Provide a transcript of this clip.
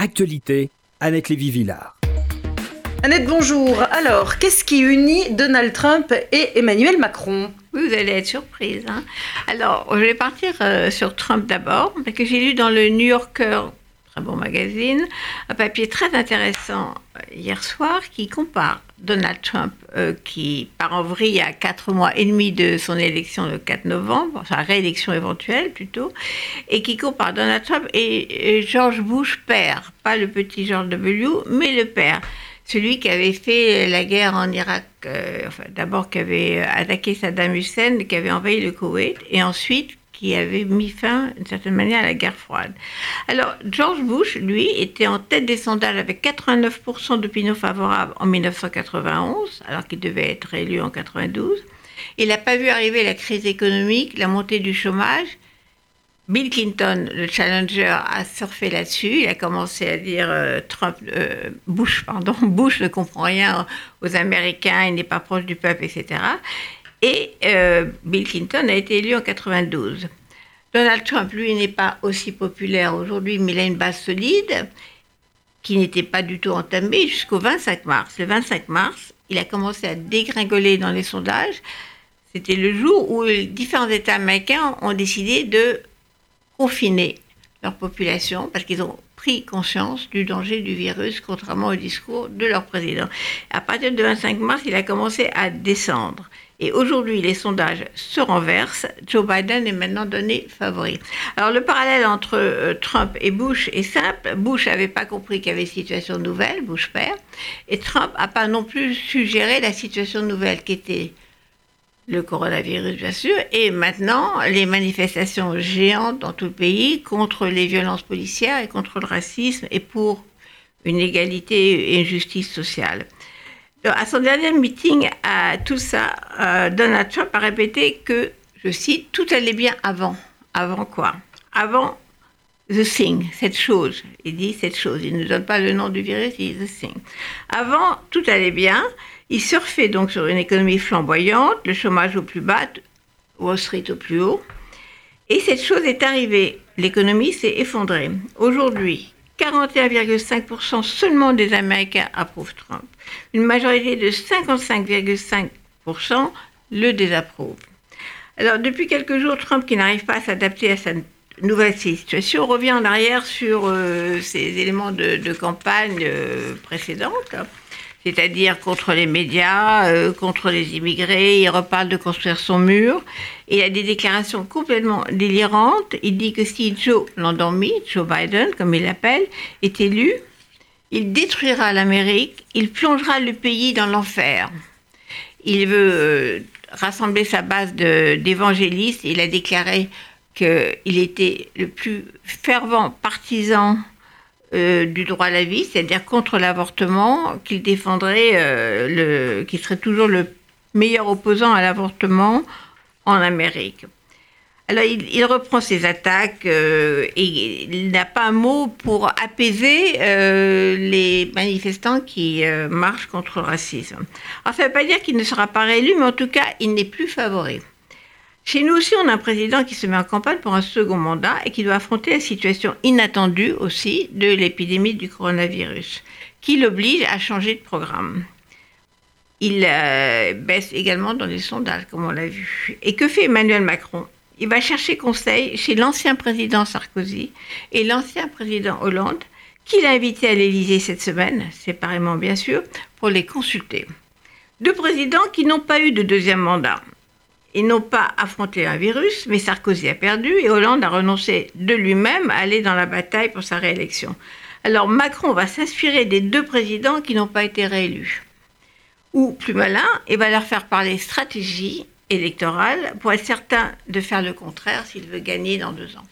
Actualité, Annette Lévy-Villard. Annette, bonjour. Alors, qu'est-ce qui unit Donald Trump et Emmanuel Macron? Vous allez être surprise. Hein. Alors, je vais partir euh, sur Trump d'abord, parce que j'ai lu dans le New Yorker, très bon magazine, un papier très intéressant euh, hier soir qui compare Donald Trump, euh, qui part en vrille à quatre mois et demi de son élection le 4 novembre, sa réélection éventuelle plutôt, et qui compare Donald Trump et George Bush père, pas le petit George W, mais le père. Celui qui avait fait la guerre en Irak, euh, d'abord qui avait attaqué Saddam Hussein, qui avait envahi le Koweït, et ensuite qui avait mis fin, d'une certaine manière, à la guerre froide. Alors, George Bush, lui, était en tête des sondages avec 89% d'opinion favorable en 1991, alors qu'il devait être élu en 92. Il n'a pas vu arriver la crise économique, la montée du chômage, Bill Clinton, le challenger, a surfé là-dessus. Il a commencé à dire euh, Trump, euh, Bush, pardon, Bush ne comprend rien aux Américains, il n'est pas proche du peuple, etc. Et euh, Bill Clinton a été élu en 92. Donald Trump, lui, n'est pas aussi populaire aujourd'hui, mais il a une base solide qui n'était pas du tout entamée jusqu'au 25 mars. Le 25 mars, il a commencé à dégringoler dans les sondages. C'était le jour où différents États américains ont décidé de confiner leur population parce qu'ils ont pris conscience du danger du virus, contrairement au discours de leur président. À partir du 25 mars, il a commencé à descendre. Et aujourd'hui, les sondages se renversent. Joe Biden est maintenant donné favori. Alors, le parallèle entre euh, Trump et Bush est simple. Bush n'avait pas compris qu'il y avait une situation nouvelle, Bush père, et Trump n'a pas non plus suggéré la situation nouvelle qui était le coronavirus, bien sûr, et maintenant les manifestations géantes dans tout le pays contre les violences policières et contre le racisme et pour une égalité et une justice sociale. à son dernier meeting à tout ça, euh, Donald Trump a répété que, je cite, tout allait bien avant. Avant quoi? Avant the thing, cette chose. Il dit cette chose. Il ne donne pas le nom du virus, il dit the thing. Avant, tout allait bien. Il surfait donc sur une économie flamboyante, le chômage au plus bas, Wall Street au plus haut. Et cette chose est arrivée. L'économie s'est effondrée. Aujourd'hui, 41,5% seulement des Américains approuvent Trump. Une majorité de 55,5% le désapprouvent. Alors, depuis quelques jours, Trump, qui n'arrive pas à s'adapter à sa nouvelle situation, revient en arrière sur euh, ses éléments de, campagne euh, précédentes c'est-à-dire contre les médias, euh, contre les immigrés. Il reparle de construire son mur. il a des déclarations complètement délirantes. Il dit que si Joe, l'endormi, Joe Biden, comme il l'appelle, est élu, il détruira l'Amérique, il plongera le pays dans l'enfer. Il veut euh, rassembler sa base d'évangélistes. Il a déclaré qu'il était le plus fervent partisan euh, du droit à la vie, c'est-à-dire contre l'avortement, qu'il défendrait, euh, qu'il serait toujours le meilleur opposant à l'avortement en Amérique. Alors il, reprend ses attaques euh, et il n'a pas un mot pour apaiser les manifestants qui marchent contre le racisme. Alors ça ne veut pas dire qu'il ne sera pas réélu, mais en tout cas, il n'est plus favori. Chez nous aussi, on a un président qui se met en campagne pour un second mandat et qui doit affronter la situation inattendue aussi de l'épidémie du coronavirus, qui l'oblige à changer de programme. Il euh, baisse également dans les sondages, comme on l'a vu. Et que fait Emmanuel Macron? Il va chercher conseil chez l'ancien président Sarkozy et l'ancien président Hollande, qu'il a invité à l'Élysée cette semaine, séparément bien sûr, pour les consulter. Deux présidents qui n'ont pas eu de deuxième mandat. Ils n'ont pas affronté un virus, mais Sarkozy a perdu et Hollande a renoncé de lui-même à aller dans la bataille pour sa réélection. Alors Macron va s'inspirer des deux présidents qui n'ont pas été réélus. Ou plus malin, il va leur faire parler stratégie électorale pour être certain de faire le contraire s'il veut gagner dans deux ans.